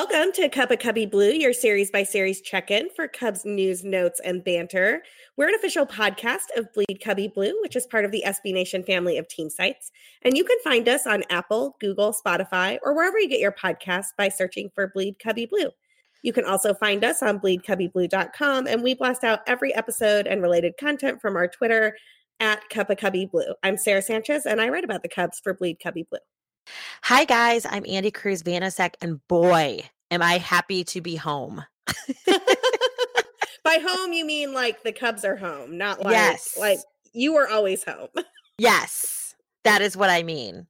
Welcome to Cup of Cubby Blue, your series by series check in for Cubs news, notes, and banter. We're an official podcast of Bleed Cubby Blue, which is part of the SB Nation family of team sites. And you can find us on Apple, Google, Spotify, or wherever you get your podcasts by searching for Bleed Cubby Blue. You can also find us on bleedcubbyblue.com, and we blast out every episode and related content from our Twitter at Cup of Cubby Blue. I'm Sarah Sanchez, and I write about the Cubs for Bleed Cubby Blue. Hi, guys. I'm Andy Cruz Vanasek, and boy, am I happy to be home. By home, you mean like the Cubs are home, not like Yes. like you were always home. yes, that is what I mean.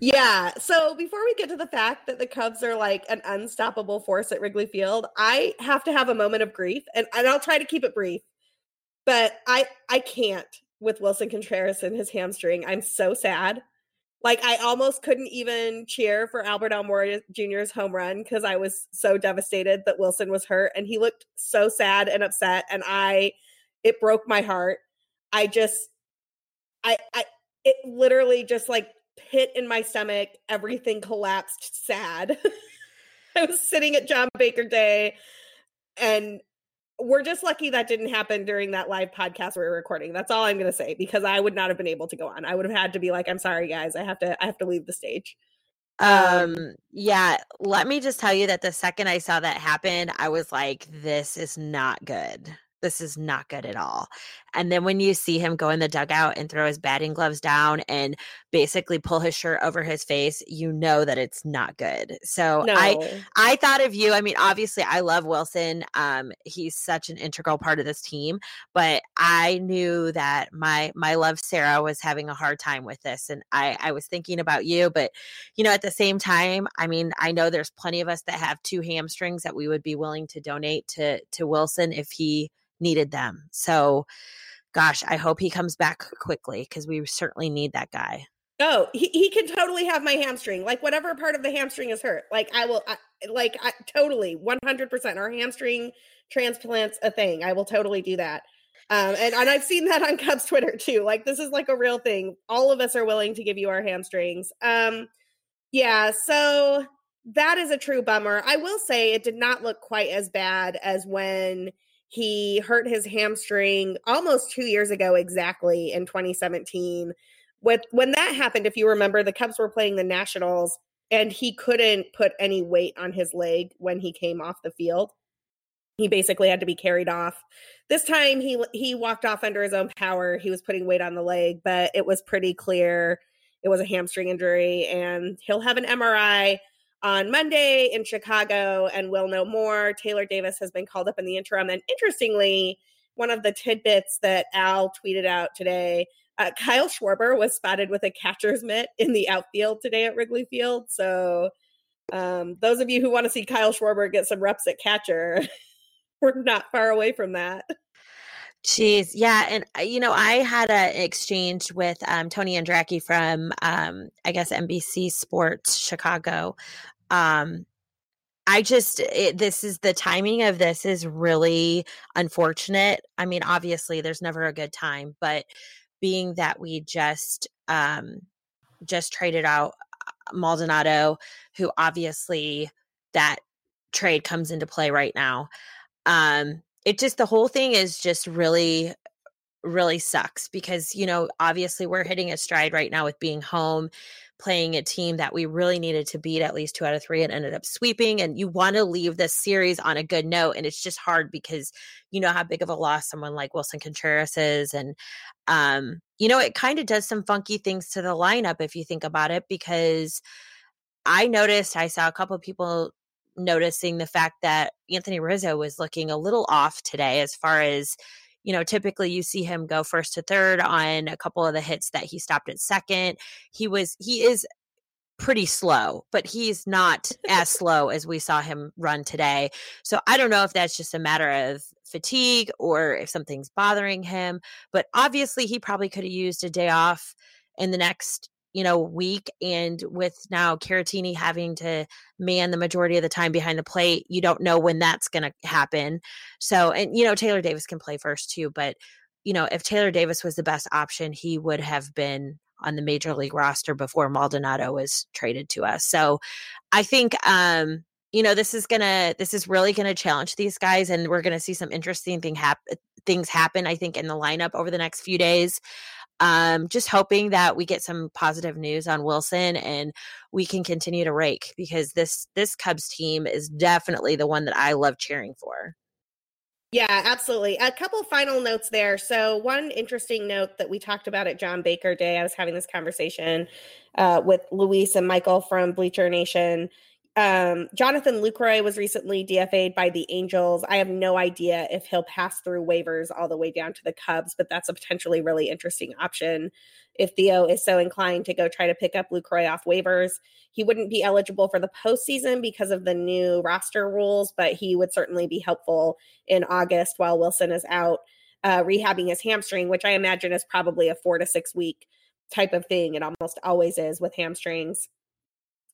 yeah. So before we get to the fact that the Cubs are like an unstoppable force at Wrigley Field, I have to have a moment of grief, and, and I'll try to keep it brief. But I I can't with Willson Contreras and his hamstring. I'm so sad. Like I almost couldn't even cheer for Albert Almora Jr.'s home run because I was so devastated that Willson was hurt and he looked so sad and upset and I it broke my heart. I just I I it literally just like pit in my stomach, everything collapsed sad. I was sitting at John Baker Day and we're just lucky that didn't happen during that live podcast we were recording. That's all I'm going to say because I would not have been able to go on. I would have had to be like, "I'm sorry, guys. I have to. I have to leave the stage." Um, yeah, let me just tell you that the second I saw that happen, I was like, this is not good. This is not good at all. And then when you see him go in the dugout and throw his batting gloves down and basically pull his shirt over his face, you know that it's not good. So No, I I thought of you. I mean, obviously, I love Willson. Um, he's such an integral part of this team. But I knew that my my love Sarah was having a hard time with this, and I I was thinking about you. But you know, at the same time, I mean, I know there's plenty of us that have two hamstrings that we would be willing to donate to to Willson if he needed them. So, gosh, I hope he comes back quickly because we certainly need that guy. Oh, he, he can totally have my hamstring. Like whatever part of the hamstring is hurt. Like I will I, like I, totally 100% our hamstring transplants a thing. I will totally do that. Um and, and I've seen that on Cubs Twitter too. Like this is like a real thing. All of us are willing to give you our hamstrings. Um yeah, so that is a true bummer. I will say it did not look quite as bad as when he hurt his hamstring almost 2 years ago exactly in 2017 with when that happened, if you remember, the Cubs were playing the Nationals and he couldn't put any weight on his leg when he came off the field. He basically had to be carried off. This time he he walked off under his own power. He was putting weight on the leg, but it was pretty clear it was a hamstring injury and he'll have an MRI on Monday in Chicago and we'll know more. Taylor Davis has been called up in the interim and interestingly, one of the tidbits that Al tweeted out today uh, Kyle Schwarber was spotted with a catcher's mitt in the outfield today at Wrigley Field. So, um, those of you who want to see Kyle Schwarber get some reps at catcher, we're not far away from that. Jeez, yeah, and uh, you know, I had an exchange with um, Tony Andracki from, um, I guess, NBC Sports Chicago. Um, I just, it, this is the timing of this is really unfortunate. I mean, obviously, there's never a good time, but being that we just, um, just traded out uh, Maldonado, who obviously that trade comes into play right now. Um, it just the whole thing is just really really sucks because you know obviously we're hitting a stride right now with being home playing a team that we really needed to beat at least two out of three and ended up sweeping and you want to leave this series on a good note and it's just hard because you know how big of a loss someone like willson contreras is and um you know it kind of does some funky things to the lineup if you think about it because i noticed i saw a couple people noticing the fact that Anthony Rizzo was looking a little off today as far as you know typically you see him go first to third on a couple of the hits that he stopped at second. He was he is pretty slow but he's not as slow as we saw him run today. So i don't know if that's just a matter of fatigue or if something's bothering him but obviously he probably could have used a day off in the next you know, week. And with now Caratini having to man the majority of the time behind the plate, you don't know when that's going to happen. So, and, you know, Taylor Davis can play first too. But, you know, if Taylor Davis was the best option, he would have been on the major league roster before Maldonado was traded to us. So I think um you know this is gonna this is really gonna challenge these guys and we're gonna see some interesting thing hap- things happen i think in the lineup over the next few days um just hoping that we get some positive news on willson and we can continue to rake because this this cubs team is definitely the one that i love cheering for yeah, absolutely. A couple final notes there. So, one interesting note that we talked about at John Baker Day, I was having this conversation uh, with Luis and Michael from Bleacher Nation um, Jonathan Lucroy was recently DFA'd by the Angels. I have no idea if he'll pass through waivers all the way down to the Cubs, but that's a potentially really interesting option if Theo is so inclined to go try to pick up Lucroy off waivers. He wouldn't be eligible for the postseason because of the new roster rules, but he would certainly be helpful in August while Willson is out uh, rehabbing his hamstring, which I imagine is probably a four to six week type of thing. It almost always is with hamstrings.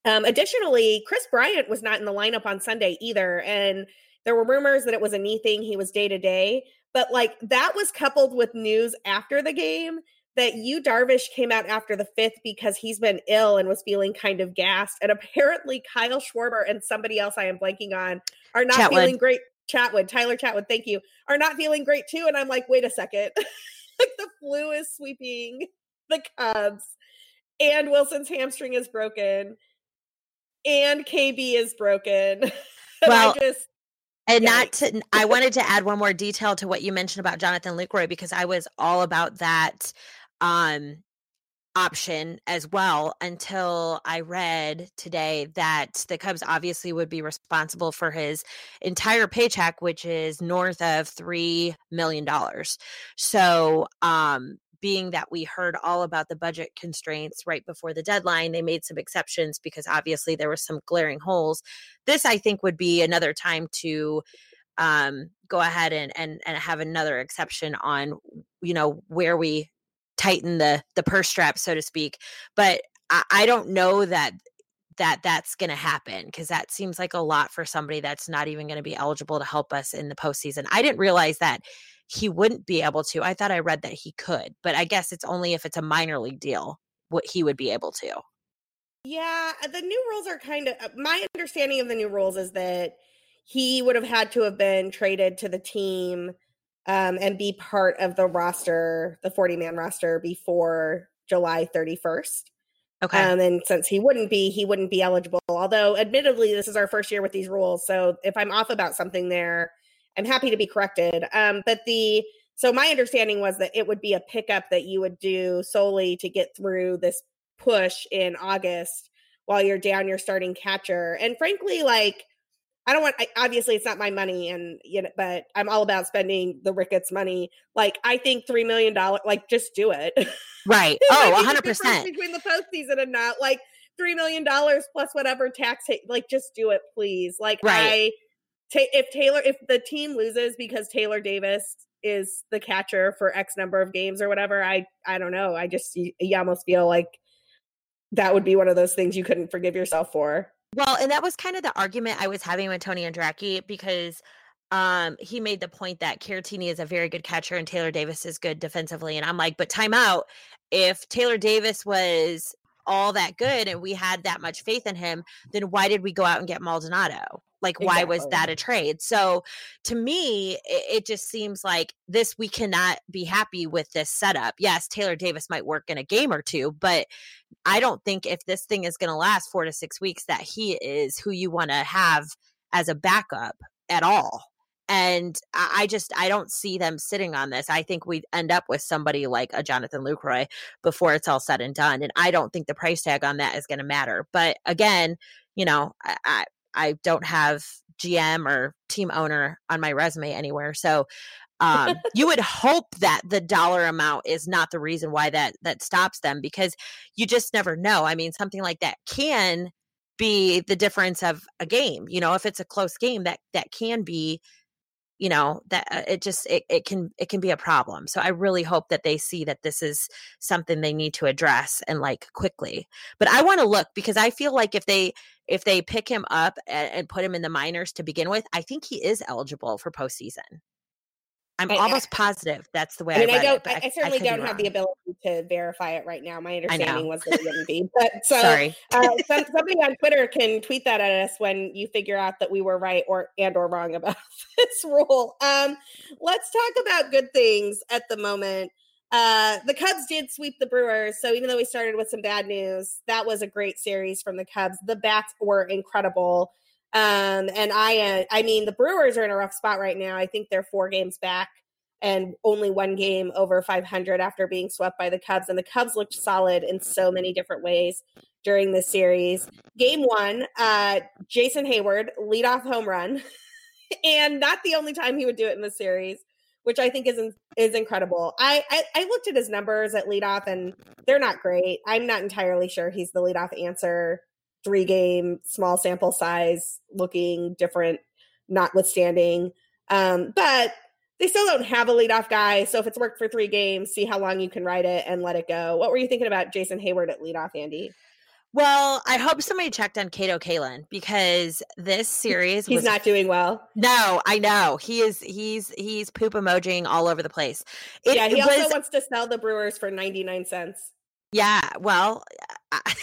Um, additionally, Kris Bryant was not in the lineup on Sunday either. And there were rumors that it was a knee thing. He was day to day. But like that was coupled with news after the game that Yu Darvish came out after the fifth because he's been ill and was feeling kind of gassed. And apparently Kyle Schwarber and somebody else I am blanking on are not Chatwood. feeling great. Chatwood, Tyler Chatwood, thank you, are not feeling great too. And I'm like, wait a second. like the flu is sweeping the Cubs and Willson's hamstring is broken and KB is broken. Well, just and not to I wanted to add one more detail to what you mentioned about Jonathan Lucroy because I was all about that um option as well until I read today that the Cubs obviously would be responsible for his entire paycheck, which is north of three million dollars. So um being that we heard all about the budget constraints right before the deadline, they made some exceptions because obviously there were some glaring holes. This, I think, would be another time to um, go ahead and, and and have another exception on you know where we tighten the the purse strap, so to speak. But I, I don't know that that that's going to happen because that seems like a lot for somebody that's not even going to be eligible to help us in the postseason. I didn't realize that he wouldn't be able to. I thought I read that he could, but I guess it's only if it's a minor league deal what he would be able to. Yeah, uh, the new rules are kind of uh, my understanding of the new rules is that he would have had to have been traded to the team um, and be part of the roster, the 40 man roster before July 31st. Okay. Um, and since he wouldn't be, he wouldn't be eligible. Although, admittedly, this is our first year with these rules. So if I'm off about something there, I'm happy to be corrected. Um, but the so my understanding was that it would be a pickup that you would do solely to get through this push in August while you're down your starting catcher. And frankly, like I don't want I, obviously it's not my money and you know, but I'm all about spending the Ricketts money. Like I think three million dollars, like just do it. Right. oh, hundred percent between the postseason and not like three million dollars plus whatever tax. Like just do it, please. Like right. I ta- if Taylor if the team loses because Taylor Davis is the catcher for X number of games or whatever, I I don't know. I just you, you almost feel like that would be one of those things you couldn't forgive yourself for. Well, and that was kind of the argument I was having with Tony Andracki because um, he made the point that Caratini is a very good catcher and Taylor Davis is good defensively. And I'm like, but time out. If Taylor Davis was all that good and we had that much faith in him, then why did we go out and get Maldonado? Like, exactly. why was that a trade? So to me, it, it, just seems like this, we cannot be happy with this setup. Yes, Taylor Davis might work in a game or two, but I don't think if this thing is going to last four to six weeks, that he is who you want to have as a backup at all. And I just I don't see them sitting on this. I think we end up with somebody like a Jonathan Lucroy before it's all said and done. And I don't think the price tag on that is going to matter. But again, you know, I, I don't have GM or team owner on my resume anywhere. So um, you would hope that the dollar amount is not the reason why that that stops them because you just never know. I mean, something like that can be the difference of a game. You know, if it's a close game, that that can be you know that uh, it just it, it can it can be a problem. So i really hope that they see that this is something they need to address and like quickly. But i want to look because i feel like if they if they pick him up and, and put him in the minors to begin with i think he is eligible for postseason I'm I, almost I, positive that's the way I, mean, I, don't. It, I, certainly don't have the ability to verify it right now. My understanding was that it wouldn't be. But so, Sorry. uh, some, somebody on Twitter can tweet that at us when you figure out that we were right or and or wrong about this rule. Um, let's talk about good things at the moment. Uh, the Cubs did sweep the Brewers, so even though we started with some bad news, that was a great series from the Cubs. The bats were incredible. Um, and I, uh, I mean, the Brewers are in a rough spot right now. I think they're four games back and only one game over 500 after being swept by the Cubs. And the Cubs looked solid in so many different ways during this series. Game one, uh, Jason Heyward leadoff home run, and not the only time he would do it in the series, which I think is is incredible. I, I I looked at his numbers at leadoff, and they're not great. I'm not entirely sure he's the leadoff answer three game, small sample size, looking different, notwithstanding. Um, but they still don't have a leadoff guy. So if it's worked for three games, see how long you can ride it and let it go. What were you thinking about Jason Heyward at leadoff, Andy? Well, I hope somebody checked on Kato Kaelin because this series he's was, not doing well. No, I know he is. He's he's poop emojiing all over the place. It, yeah, he also was, wants to sell the Brewers for ninety nine cents. Yeah, well, I,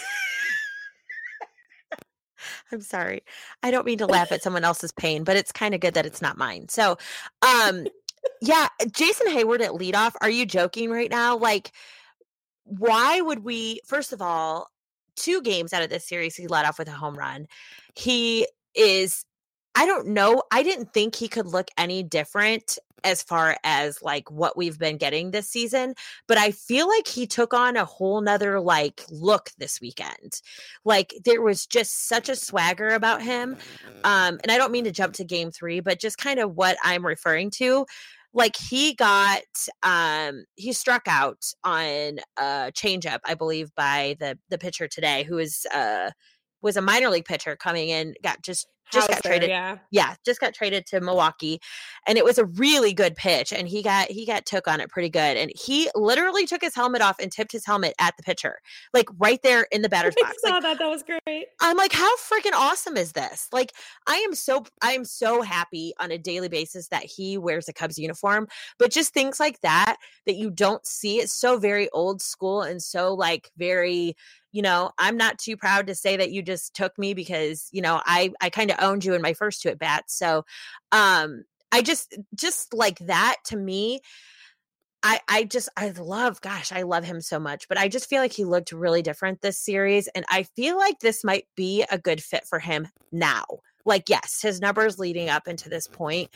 I'm sorry. I don't mean to laugh at someone else's pain, but it's kind of good that it's not mine. So, um, yeah, Jason Heyward at leadoff. Are you joking right now? Like, why would we? First of all, two games out of this series, he led off with a home run. He is I don't know. I didn't think he could look any different as far as like what we've been getting this season, but I feel like he took on a whole nother like look this weekend. Like there was just such a swagger about him. Um, and I don't mean to jump to game three, but just kind of what I'm referring to. Like he got um he struck out on a changeup, I believe, by the the pitcher today, who is uh was a minor league pitcher coming in, got just just Houser, got traded. Yeah. yeah, just got traded to Milwaukee, and it was a really good pitch. And he got he got took on it pretty good. And he literally took his helmet off and tipped his helmet at the pitcher, like right there in the batter's I box. saw like, that. That was great. I'm like, how freaking awesome is this? Like, I am so I am so happy on a daily basis that he wears a Cubs uniform. But just things like that that you don't see. It's so very old school and so like very you know, I'm not too proud to say that you just took me because, you know, I I kind of owned you in my first two at bats. So, um I just just like that to me I I just I love gosh, I love him so much, but I just feel like he looked really different this series and I feel like this might be a good fit for him now. Like yes, his numbers leading up into this point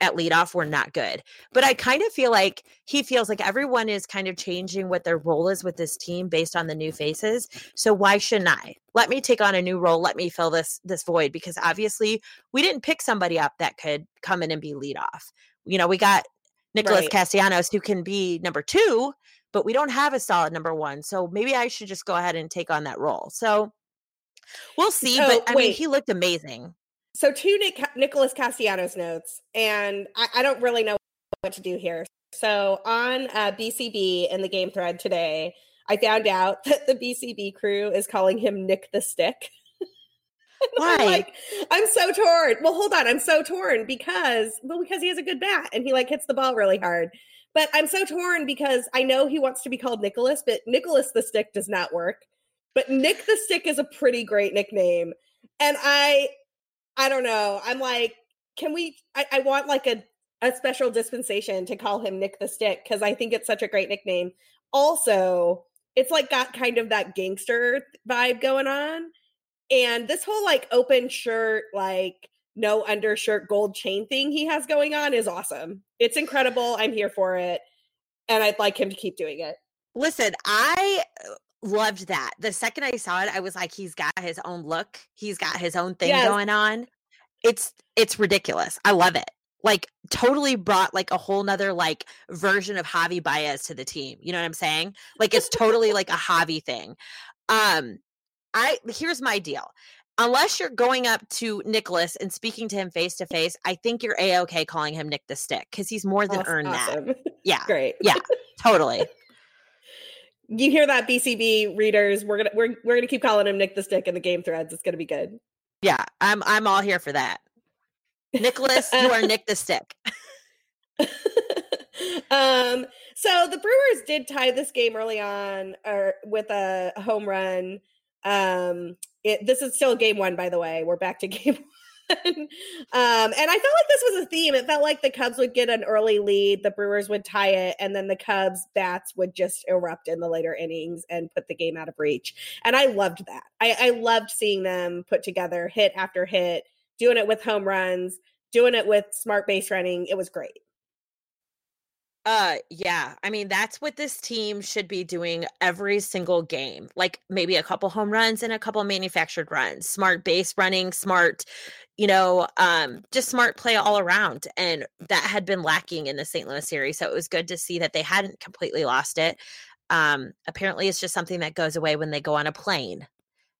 at leadoff were not good. But I kind of feel like he feels like everyone is kind of changing what their role is with this team based on the new faces. So why shouldn't I? Let me take on a new role. Let me fill this this void because obviously we didn't pick somebody up that could come in and be leadoff. You know, we got Nicholas right. Castellanos who can be number 2, but we don't have a solid number 1. So maybe I should just go ahead and take on that role. So we'll see, but I wait. mean he looked amazing so two Nick, Nicholas Castellanos notes, and I, I, don't really know what to do here. So on uh, BCB in the game thread today, I found out that the BCB crew is calling him Nick the Stick. Why? I'm like, I'm so torn. Well, hold on. I'm so torn because, well, because he has a good bat and he like hits the ball really hard. But I'm so torn because I know he wants to be called Nicholas, but Nicholas the Stick does not work. But Nick the Stick is a pretty great nickname. And I I don't know. I'm like, can we? I, I want like a a special dispensation to call him Nick the Stick because I think it's such a great nickname. Also, it's like got kind of that gangster vibe going on. And this whole like open shirt, like no undershirt gold chain thing he has going on is awesome. It's incredible. I'm here for it. And I'd like him to keep doing it. Listen, I loved that. The second I saw it, I was like, he's got his own look. He's got his own thing yes. going on. It's it's ridiculous. I love it. Like totally brought like a whole nother like version of Javi Baez to the team. You know what I'm saying? Like it's totally like a Javi thing. Um, I here's my deal. Unless you're going up to Nicholas and speaking to him face to face, I think you're a okay calling him Nick the Stick because he's more than earned awesome. that. Yeah, great. Yeah, totally you hear that BCB readers, we're gonna we're we're gonna keep calling him Nick the Stick in the game threads. It's gonna be good. Yeah, I'm I'm all here for that. Nicholas, you are Nick the Stick. um, so the Brewers did tie this game early on or with a home run. Um, it, this is still game one, by the way. We're back to game um, and I felt like this was a theme. It felt like the Cubs would get an early lead, the Brewers would tie it, and then the Cubs bats would just erupt in the later innings and put the game out of reach. And I loved that. I, I loved seeing them put together hit after hit, doing it with home runs, doing it with smart base running. It was great. Uh yeah, I mean that's what this team should be doing every single game. Like maybe a couple home runs and a couple manufactured runs. Smart base running, smart, you know, um just smart play all around and that had been lacking in the St. Louis series. So it was good to see that they hadn't completely lost it. Um apparently it's just something that goes away when they go on a plane.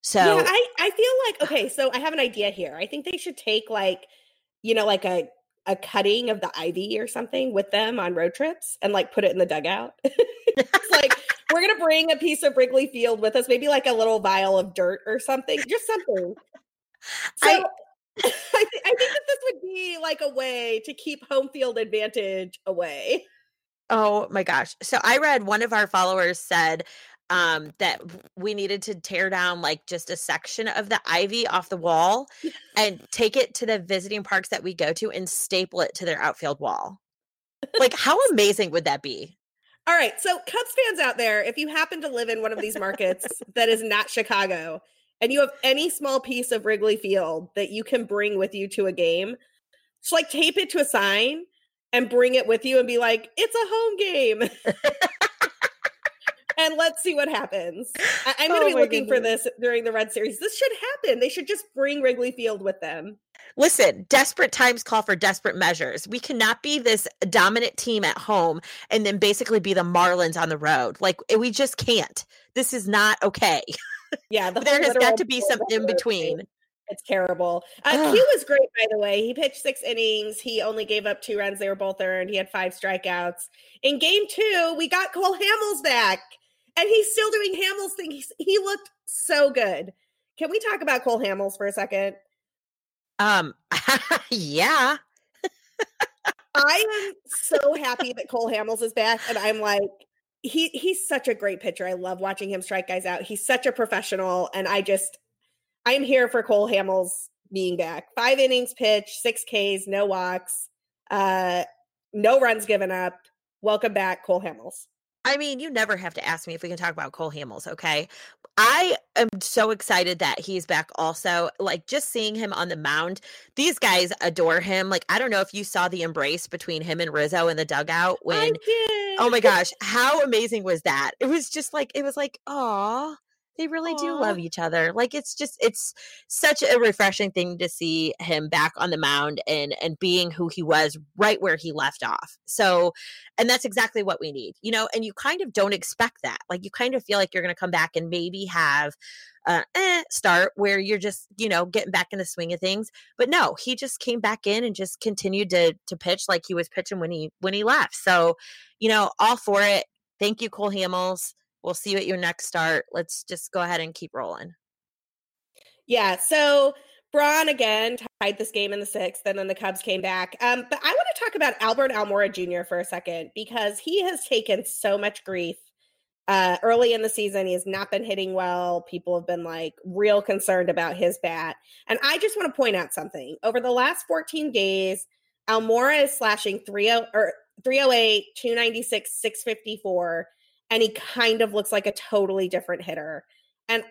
So Yeah, I I feel like okay, so I have an idea here. I think they should take like you know like a a cutting of the ivy or something with them on road trips and like put it in the dugout. it's like we're gonna bring a piece of Wrigley Field with us, maybe like a little vial of dirt or something, just something. So I, I, th- I think that this would be like a way to keep home field advantage away. Oh my gosh. So I read one of our followers said um that we needed to tear down like just a section of the ivy off the wall and take it to the visiting parks that we go to and staple it to their outfield wall. Like how amazing would that be? All right, so Cubs fans out there, if you happen to live in one of these markets that is not Chicago and you have any small piece of Wrigley Field that you can bring with you to a game, just like tape it to a sign and bring it with you and be like, "It's a home game." and let's see what happens. I- am going to oh be looking goodness. for this during the Red Series. This should happen. They should just bring Wrigley Field with them. Listen, desperate times call for desperate measures. We cannot be this dominant team at home and then basically be the Marlins on the road. Like we just can't. This is not okay. Yeah, the there has got to be some in between. It's terrible. Uh, Q was great, by the way. He pitched six innings. He only gave up two runs. They were both earned. He had five strikeouts. In game two, we got Cole Hamels back and he's still doing Hamels thing. He's, he looked so good. Can we talk about Cole Hamels for a second? Um, yeah. I am so happy that Cole Hamels is back, and I'm like, he he's such a great pitcher. I love watching him strike guys out. He's such a professional, and I just I'm here for Cole Hamels being back. Five innings pitched, six Ks, no walks, uh, no runs given up. Welcome back, Cole Hamels. I mean, you never have to ask me if we can talk about Cole Hamels, okay? I am so excited that he's back also. Like just seeing him on the mound, these guys adore him. Like I don't know if you saw the embrace between him and Rizzo in the dugout when Oh my gosh, how amazing was that? It was just like it was like, "Oh, they really Aww. do love each other. Like it's just it's such a refreshing thing to see him back on the mound and and being who he was right where he left off. So and that's exactly what we need. You know, and you kind of don't expect that. Like you kind of feel like you're going to come back and maybe have uh eh, start where you're just, you know, getting back in the swing of things. But no, he just came back in and just continued to to pitch like he was pitching when he when he left. So, you know, all for it. Thank you Cole Hamels We'll see you at your next start. Let's just go ahead and keep rolling. Yeah. So Braun again tied this game in the sixth, and then the Cubs came back. Um, but I want to talk about Albert Almora Jr. for a second because he has taken so much grief uh, early in the season. He has not been hitting well. People have been like real concerned about his bat. And I just want to point out something. Over the last 14 days, Almora is slashing 30 or 308, 296, 654 and he kind of looks like a totally different hitter. And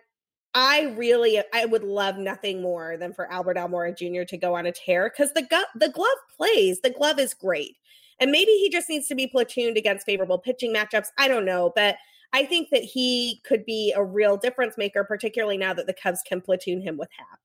I really, I would love nothing more than for Albert Almora Jr. to go on a tear because the gu- the glove plays. The glove is great, and maybe he just needs to be platooned against favorable pitching matchups. I don't know, but I think that he could be a real difference maker, particularly now that the Cubs can platoon him with Happ.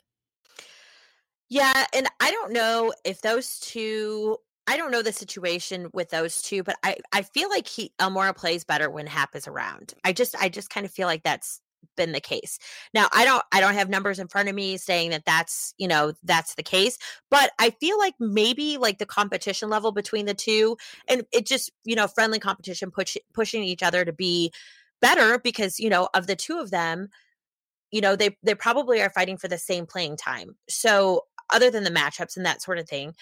Yeah, and I don't know if those two I don't know the situation with those two, but I I feel like he Almora plays better when Happ is around. I just I just kind of feel like that's been the case. Now, I don't I don't have numbers in front of me saying that that's, you know, that's the case, but I feel like maybe like the competition level between the two and it just, you know, friendly competition push, pushing each other to be better because, you know, of the two of them, you know, they they probably are fighting for the same playing time. So, other than the matchups and that sort of thing,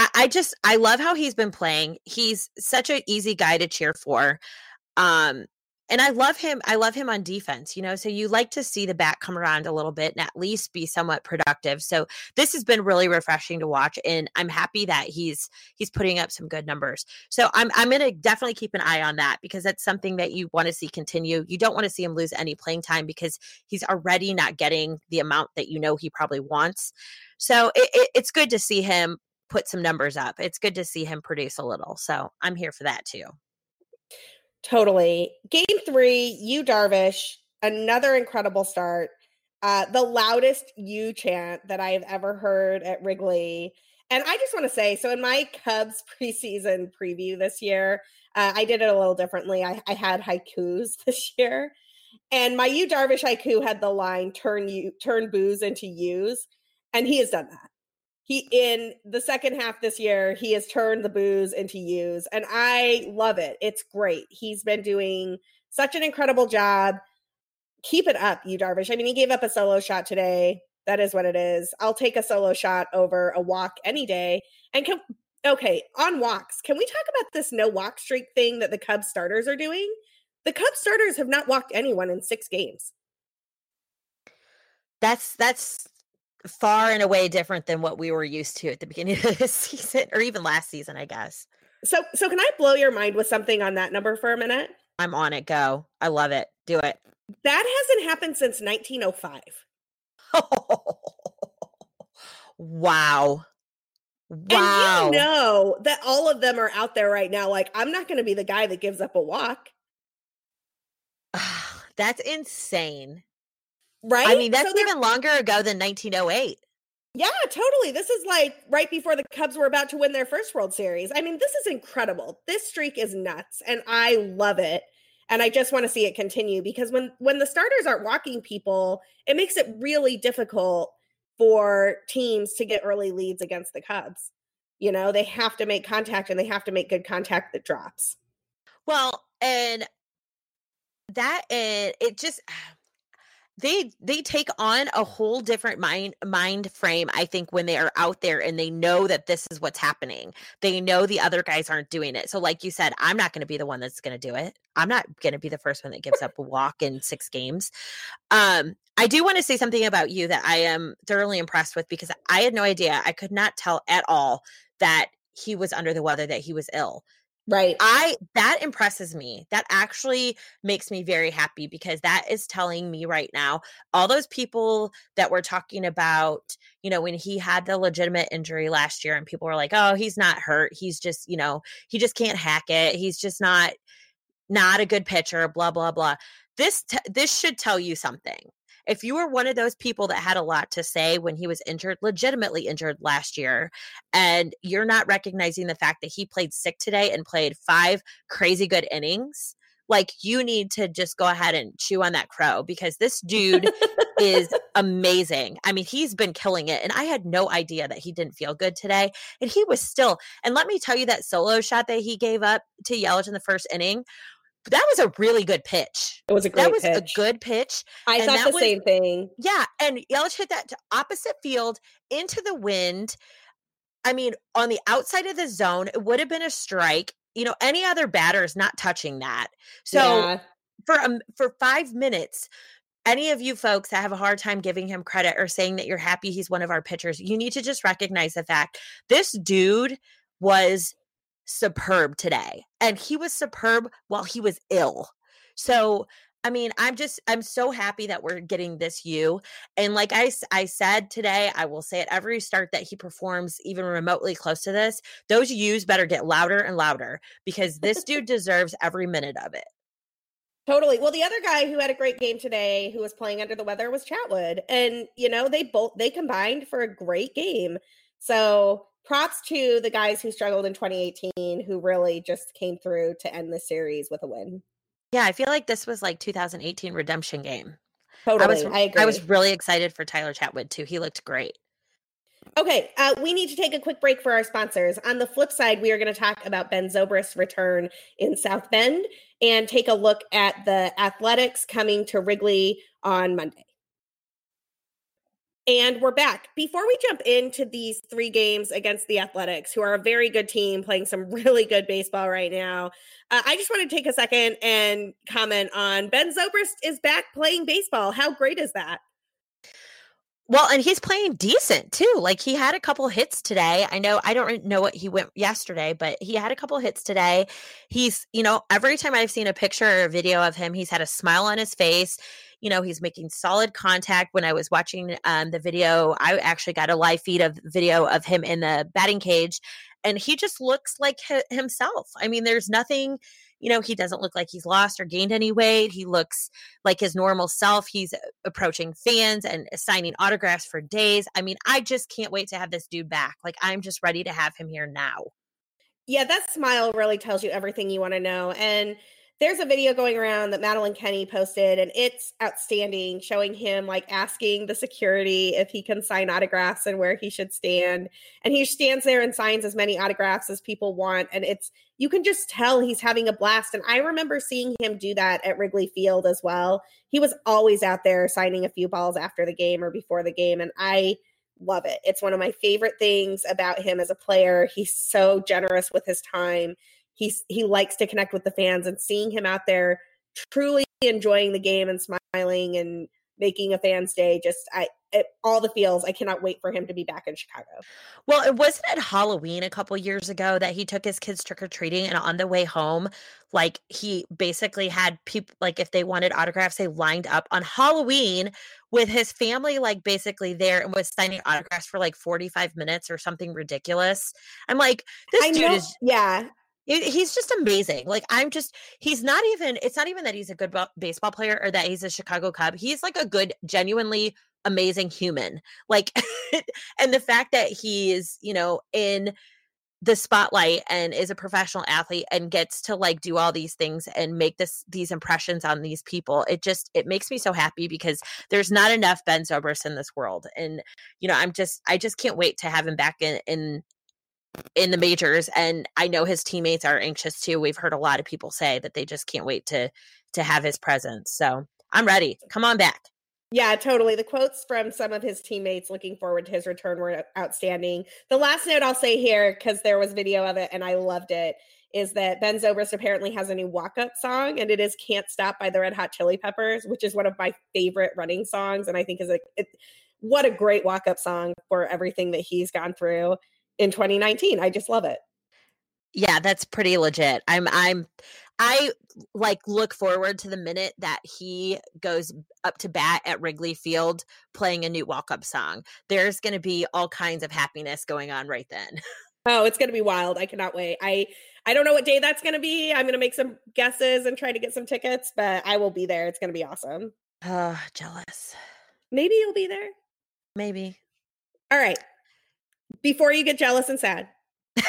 I, I just I love how he's been playing. He's such an easy guy to cheer for. Um, and I love him. I love him on defense, you know. So you like to see the back come around a little bit and at least be somewhat productive. So this has been really refreshing to watch, and I'm happy that he's he's putting up some good numbers. So I'm I'm gonna definitely keep an eye on that because that's something that you want to see continue. You don't want to see him lose any playing time because he's already not getting the amount that you know he probably wants. So it, it, it's good to see him put some numbers up. It's good to see him produce a little. So I'm here for that too. Totally. Game three, Yu Darvish, another incredible start. Uh, the loudest Yu chant that I have ever heard at Wrigley. And I just want to say so in my Cubs preseason preview this year, uh, I did it a little differently. I, I had haikus this year. And my Yu Darvish haiku had the line turn you turn booze into use. And he has done that he in the second half this year he has turned the booze into use and i love it. It's great. He's been doing such an incredible job. Keep it up Yu darvish. I mean he gave up a solo shot today. That is what it is. I'll take a solo shot over a walk any day. And can okay on walks can we talk about this no walk streak thing that the cubs starters are doing? The cubs starters have not walked anyone in six games. That's that's far and away different than what we were used to at the beginning of this season or even last season, I guess. So so can I blow your mind with something on that number for a minute? I'm on it. Go. I love it. Do it. That hasn't happened since 1905. Oh, wow. Wow. And you know that all of them are out there right now. Like, I'm not going to be the guy that gives up a walk. That's insane. Right? I mean, that's so even longer ago than 1908. Yeah, totally. This is like right before the Cubs were about to win their first World Series. I mean, this is incredible. This streak is nuts and I love it. And I just want to see it continue because when when the starters aren't walking people, it makes it really difficult for teams to get early leads against the Cubs. You know, they have to make contact and they have to make good contact that drops. Well, and that and it just ah, they they take on a whole different mind mind frame i think when they are out there and they know that this is what's happening. They know the other guys aren't doing it. So like Yu said i'm not going to be the one that's going to do it. I'm not going to be the first one that gives up a walk in six games. Um i do want to say something about you that i am thoroughly impressed with because i had no idea. I could not tell at all that he was under the weather that he was ill Right. I that impresses me. That actually makes me very happy because that is telling me right now all those people that were talking about, you know, when he had the legitimate injury last year and people were like, "Oh, he's not hurt. He's just, you know, he just can't hack it. He's just not not a good pitcher, blah blah blah." This t- this should tell you something if you were one of those people that had a lot to say when he was injured, legitimately injured last year, and you're not recognizing the fact that he played sick today and played five crazy good innings, like you need to just go ahead and chew on that crow because this dude is amazing. I mean, he's been killing it. And I had no idea that he didn't feel good today. And he was still, and let me tell you that solo shot that he gave up to Yelich in the first inning that was a really good pitch. It was a great That was pitch. a good pitch. I and thought the was, same thing. Yeah. And Yelich hit that to opposite field into the wind. I mean, on the outside of the zone, it would have been a strike. You know, any other batter is not touching that. So yeah. for um, for five minutes, any of you folks that have a hard time giving him credit or saying that you're happy he's one of our pitchers, you need to just recognize the fact this dude was superb today. And he was superb while he was ill. So, I mean, I'm just, I'm so happy that we're getting this Yu. And like I, I said today, I will say at every start that he performs even remotely close to this, those U's better get louder and louder because this dude deserves every minute of it. Totally. Well, the other guy who had a great game today, who was playing under the weather, was Chatwood, and you know they both they combined for a great game. So props to the guys who struggled in 2018 who really just came through to end the series with a win. Yeah, I feel like this was like 2018 redemption game. Totally. I was I, agree. I was really excited for Tyler Chatwood too. He looked great. Okay, uh, we need to take a quick break for our sponsors. On the flip side, we are going to talk about Ben Zobrist's return in South Bend and take a look at the athletics coming to Wrigley on Monday. And we're back. Before we jump into these three games against the Athletics, who are a very good team playing some really good baseball right now, uh, I just want to take a second and comment on Ben Zobrist is back playing baseball. How great is that? Well, and he's playing decent too. Like he had a couple hits today. I know I don't know what he went yesterday, but he had a couple hits today. He's, you know, every time I've seen a picture or a video of him, he's had a smile on his face you know he's making solid contact. When i was watching um, the video i actually got a live feed of video of him in the batting cage and he just looks like himself. I mean there's nothing you know he doesn't look like he's lost or gained any weight. He looks like his normal self. He's uh, approaching fans and signing autographs for days. I mean i just can't wait to have this dude back. Like i'm just ready to have him here now. Yeah that smile really tells you everything you want to know and there's a video going around that Madeline Kenny posted, and it's outstanding, showing him like asking the security if he can sign autographs and where he should stand. And he stands there and signs as many autographs as people want. And it's, you can just tell he's having a blast. And I remember seeing him do that at Wrigley Field as well. He was always out there signing a few balls after the game or before the game. And I, love it. It's one of my favorite things about him as a player. He's so generous with his time he's he likes to connect with the fans and seeing him out there truly enjoying the game and smiling and making a fan's day just i it, all the feels. I cannot wait for him to be back in chicago. Well it wasn't at halloween a couple years ago that he took his kids trick-or-treating and on the way home like he basically had people like if they wanted autographs they lined up on halloween with his family like basically there and was signing autographs for like 45 minutes or something ridiculous. I'm like this I dude know, is yeah he's just amazing. Like I'm just he's not even it's not even that he's a good baseball player or that he's a Chicago Cub. He's like a good genuinely amazing human. Like and the fact that he is, you know, in the spotlight and is a professional athlete and gets to like do all these things and make this these impressions on these people it just it makes me so happy because there's not enough ben zobrist in this world and you know i'm just i just can't wait to have him back in in in the majors and I know his teammates are anxious too. We've heard a lot of people say that they just can't wait to to have his presence. So, I'm ready. Come on back. Yeah, totally. The quotes from some of his teammates looking forward to his return were outstanding. The last note I'll say here cuz there was video of it and I loved it is that Ben Zobrist apparently has a new walk-up song and it is Can't Stop by the Red Hot Chili Peppers, which is one of my favorite running songs and I think is it, what a great walk-up song for everything that he's gone through in 2019. I just love it. Yeah, that's pretty legit. I'm I'm I like look forward to the minute that he goes up to bat at Wrigley Field playing a new walk-up song. There's going to be all kinds of happiness going on right then. Oh, it's going to be wild. I cannot wait. I I don't know what day that's going to be. I'm going to make some guesses and try to get some tickets, but I will be there. It's going to be awesome. Uh, jealous. Maybe you'll be there. Maybe. All right before you get jealous and sad,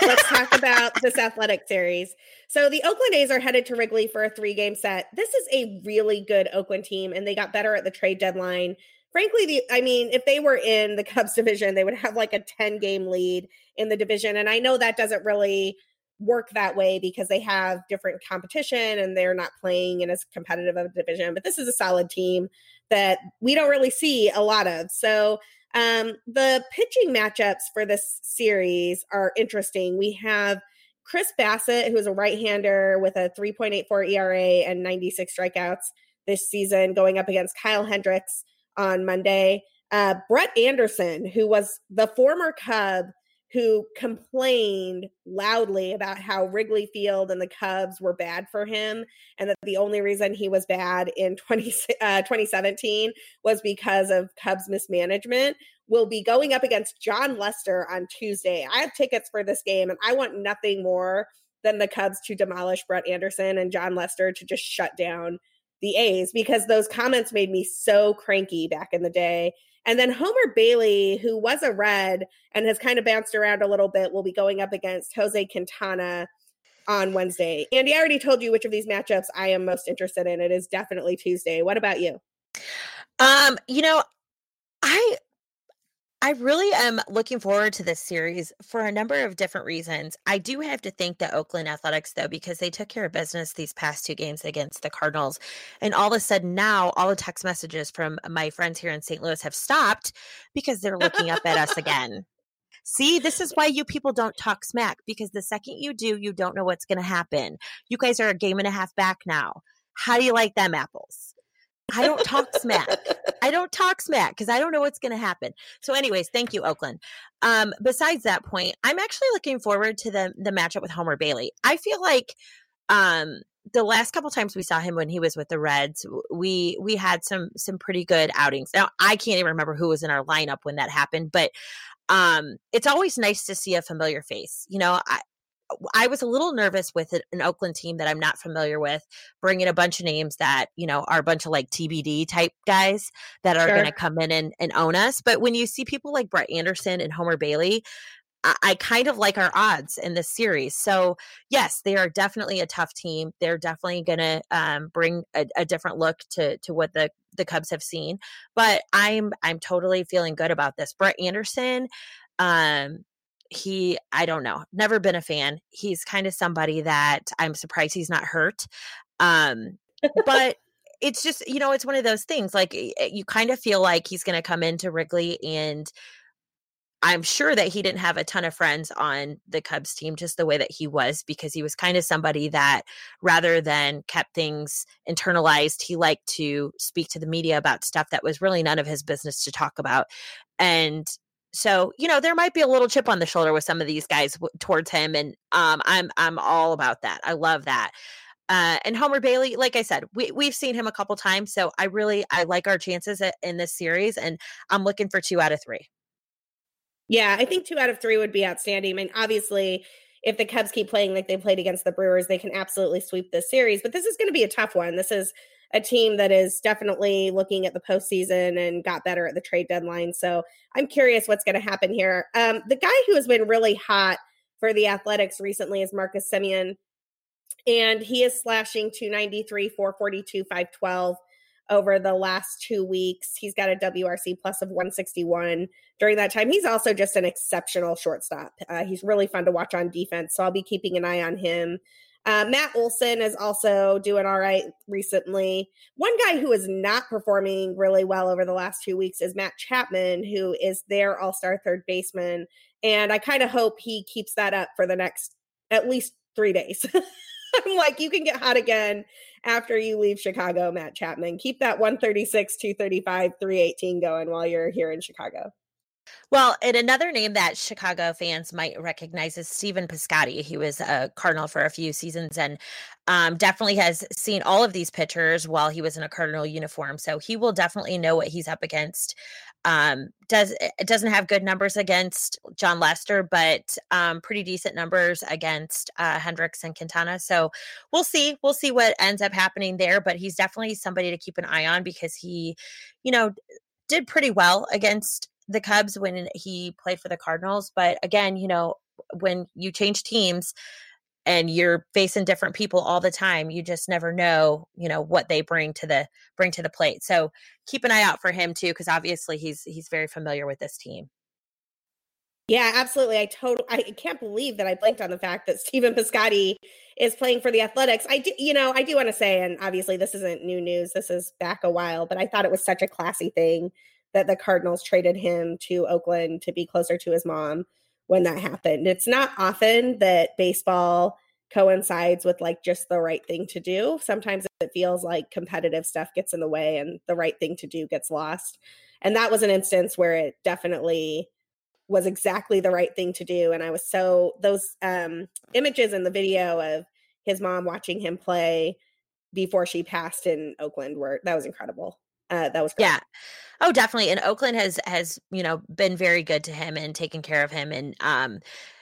let's talk about this athletic series. So the Oakland A's are headed to Wrigley for a three game set. This is a really good Oakland team, and they got better at the trade deadline. Frankly, the I mean, if they were in the Cubs division, they would have like a 10 game lead in the division. And I know that doesn't really work that way because they have different competition and they're not playing in as competitive of a division. But this is a solid team that we don't really see a lot of. So um, the pitching matchups for this series are interesting. We have Chris Bassitt, who is a right hander with a 3.84 ERA and 96 strikeouts this season, going up against Kyle Hendricks on Monday. Uh, Brett Anderson, who was the former Cub who complained loudly about how Wrigley Field and the Cubs were bad for him, and that the only reason he was bad in 20, uh, 2017 was because of Cubs mismanagement, will be going up against Jon Lester on Tuesday. I have tickets for this game, and I want nothing more than the Cubs to demolish Brett Anderson and Jon Lester to just shut down the A's because those comments made me so cranky back in the day and then Homer Bailey, who was a red and has kind of bounced around a little bit, will be going up against Jose Quintana on Wednesday. Andy, I already told you which of these matchups I am most interested in. It is definitely Tuesday. What about you? Um, you know, I I really am looking forward to this series for a number of different reasons. I do have to thank the Oakland Athletics, though, because they took care of business these past two games against the Cardinals. And all of a sudden, now all the text messages from my friends here in St. Louis have stopped because they're looking up at us again. See, this is why you people don't talk smack because the second you do, you don't know what's going to happen. You guys are a game and a half back now. How do you like them apples? I don't talk smack. I don't talk smack because I don't know what's going to happen. So, anyways, thank you, Oakland. Um, besides that point, I'm actually looking forward to the the matchup with Homer Bailey. I feel like um, the last couple times we saw him when he was with the Reds, we we had some some pretty good outings. Now, I can't even remember who was in our lineup when that happened, but um, it's always nice to see a familiar face. You know, I, I was a little nervous with an Oakland team that I'm not familiar with, bringing a bunch of names that, you know, are a bunch of like TBD type guys that are sure. going to come in and, and own us. But when you see people like Brett Anderson and Homer Bailey, I, I kind of like our odds in this series. So, yes, they are definitely a tough team. They're definitely going to um, bring a, a different look to to what the the Cubs have seen. But I'm I'm totally feeling good about this. Brett Anderson, um, he i don't know never been a fan. He's kind of somebody that i'm surprised he's not hurt um but it's just you know it's one of those things like you kind of feel like he's going to come into wrigley and i'm sure that he didn't have a ton of friends on the cubs team just the way that he was because he was kind of somebody that rather than kept things internalized he liked to speak to the media about stuff that was really none of his business to talk about. And so you know there might be a little chip on the shoulder with some of these guys w- towards him and um i'm i'm all about that i love that uh, and Homer Bailey, like I said, we we've seen him a couple times, so I really I like our chances in this series, and I'm looking for two out of three. Yeah, I think two out of three would be outstanding. I mean, obviously, if the Cubs keep playing like they played against the Brewers, they can absolutely sweep this series. But this is going to be a tough one. This is a team that is definitely looking at the postseason and got better at the trade deadline. So I'm curious what's going to happen here. Um, the guy who has been really hot for the Athletics recently is Marcus Semien, and he is slashing 293, 442, 512 over the last two weeks. He's got a WRC plus of 161 during that time. He's also just an exceptional shortstop. Uh, he's really fun to watch on defense, so I'll be keeping an eye on him. Uh, Matt Olson is also doing all right recently. One guy who is not performing really well over the last two weeks is Matt Chapman, who is their all star third baseman. And I kind of hope he keeps that up for the next at least three days. I'm like, you can get hot again after you leave Chicago, Matt Chapman. Keep that 136, 235, 318 going while you're here in Chicago. Well, and another name that Chicago fans might recognize is Stephen Piscotty. He was a Cardinal for a few seasons and um, definitely has seen all of these pitchers while he was in a Cardinal uniform. So he will definitely know what he's up against. Um, does it doesn't have good numbers against Jon Lester, but um, pretty decent numbers against uh, Hendricks and Quintana. So we'll see. We'll see what ends up happening there. But he's definitely somebody to keep an eye on because he, you know, did pretty well against the Cubs when he played for the Cardinals. But again, you know, when you change teams and you're facing different people all the time, you just never know, you know, what they bring to the bring to the plate. So keep an eye out for him too, because obviously he's he's very familiar with this team. Yeah, absolutely. I totally I can't believe that I blanked on the fact that Stephen Piscotty is playing for the Athletics. I do, you know, I do want to say, and obviously this isn't new news. This is back a while, but I thought it was such a classy thing that the Cardinals traded him to Oakland to be closer to his mom when that happened. It's not often that baseball coincides with like just the right thing to do. Sometimes it feels like competitive stuff gets in the way and the right thing to do gets lost. And that was an instance where it definitely was exactly the right thing to do and I was so those um images in the video of his mom watching him play before she passed in Oakland were that was incredible. Uh, that was great. yeah oh definitely and oakland has has you know been very good to him and taken care of him and um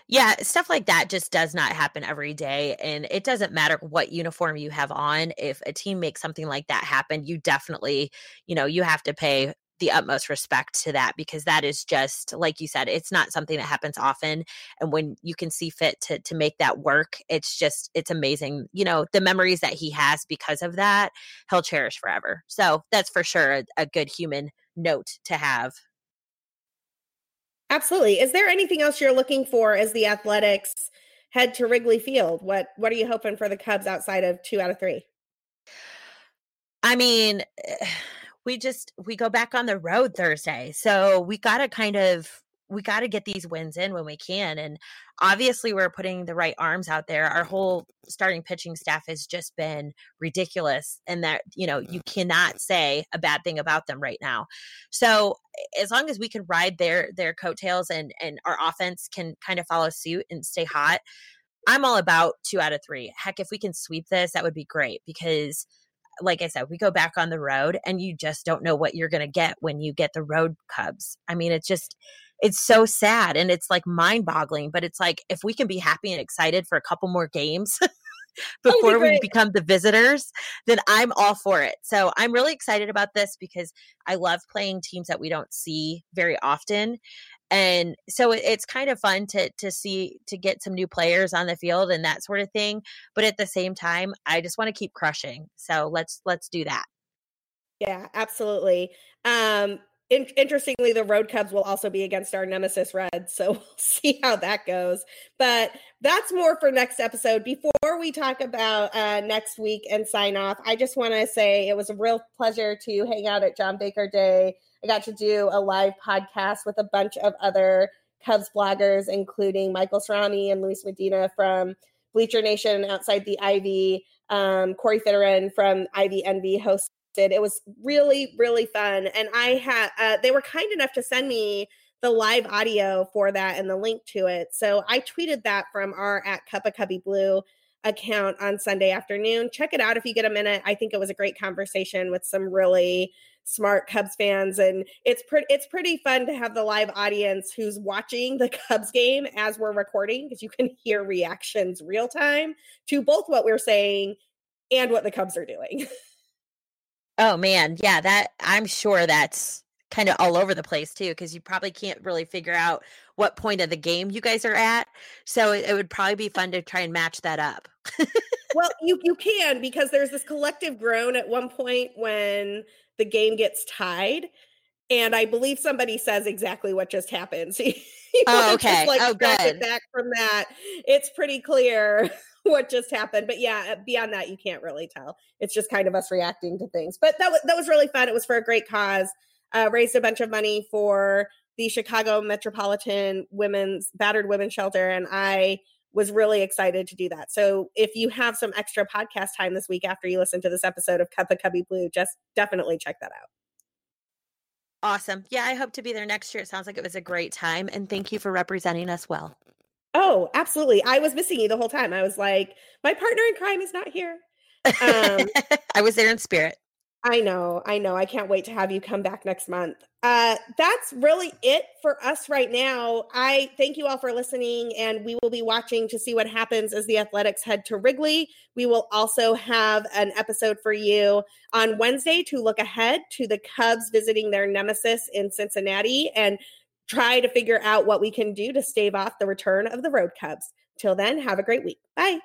yeah stuff like that just does not happen every day and it doesn't matter what uniform you have on if a team makes something like that happen you definitely you know you have to pay the utmost respect to that because that is just like you said it's not something that happens often and when you can see fit to to make that work it's just it's amazing you know the memories that he has because of that he'll cherish forever so that's for sure a, a good human note to have Absolutely. Is there anything else you're looking for as the Athletics head to Wrigley Field? What What are you hoping for the Cubs outside of two out of three? I mean, eh, we just we go back on the road Thursday, so we got to kind of we got to get these wins in when we can. And obviously, we're putting the right arms out there. Our whole starting pitching staff has just been ridiculous, and that you know you mm. cannot say a bad thing about them right now. So as long as we can ride their their coattails and and our offense can kind of follow suit and stay hot, I'm all about two out of three. Heck, if we can sweep this, that would be great because like I said, we go back on the road and you just don't know what you're going to get when you get the road Cubs. I mean, it's just, it's so sad and it's like mind boggling, but it's like if we can be happy and excited for a couple more games. before be we become the visitors, then I'm all for it. So I'm really excited about this because I love playing teams that we don't see very often. And so it's kind of fun to to see to get some new players on the field and that sort of thing. But at the same time, I just want to keep crushing. So let's let's do that. Yeah, absolutely. Um, in- interestingly, the road Cubs will also be against our nemesis Reds, so we'll see how that goes. But that's more for next episode. Before we talk about uh, next week and sign off, I just want to say it was a real pleasure to hang out at John Baker Day. I got to do a live podcast with a bunch of other Cubs bloggers, including Michael Cerami and Luis Medina from Bleacher Nation outside the Ivy. Um, Corey Fitterin from Ivy Envy hosted it was really, really fun. And I had, uh, they were kind enough to send me the live audio for that and the link to it. So I tweeted that from our at Cup of Cubby Blue account on Sunday afternoon. Check it out if you get a minute. I think it was a great conversation with some really smart Cubs fans and it's pretty it's pretty fun to have the live audience who's watching the Cubs game as we're recording because you can hear reactions real time to both what we're saying and what the Cubs are doing. Oh man, yeah, that I'm sure that's kind of all over the place too because you probably can't really figure out what point of the game you guys are at. So it, it would probably be fun to try and match that up. well, you you can because there's this collective groan at one point when the game gets tied and I believe somebody says exactly what just happened. So you, you oh, okay. like oh, good. back from that. It's pretty clear what just happened. But yeah, beyond that, you can't really tell. It's just kind of us reacting to things. But that was that was really fun. It was for a great cause. Uh, raised a bunch of money for the Chicago Metropolitan Women's Battered Women's Shelter, and I was really excited to do that. So if you have some extra podcast time this week after you listen to this episode of Cup of Cubby Blue, just definitely check that out. Awesome. Yeah, I hope to be there next year. It sounds like it was a great time. And thank you for representing us well. Oh, absolutely. I was missing you the whole time. I was like, my partner in crime is not here. Um, I was there in spirit. I know, I know. I can't wait to have you come back next month. Uh, that's really it for us right now. I thank you all for listening, and we will be watching to see what happens as the Athletics head to Wrigley. We will also have an episode for you on Wednesday to look ahead to the Cubs visiting their nemesis in Cincinnati and try to figure out what we can do to stave off the return of the Road Cubs. Till then, have a great week. Bye.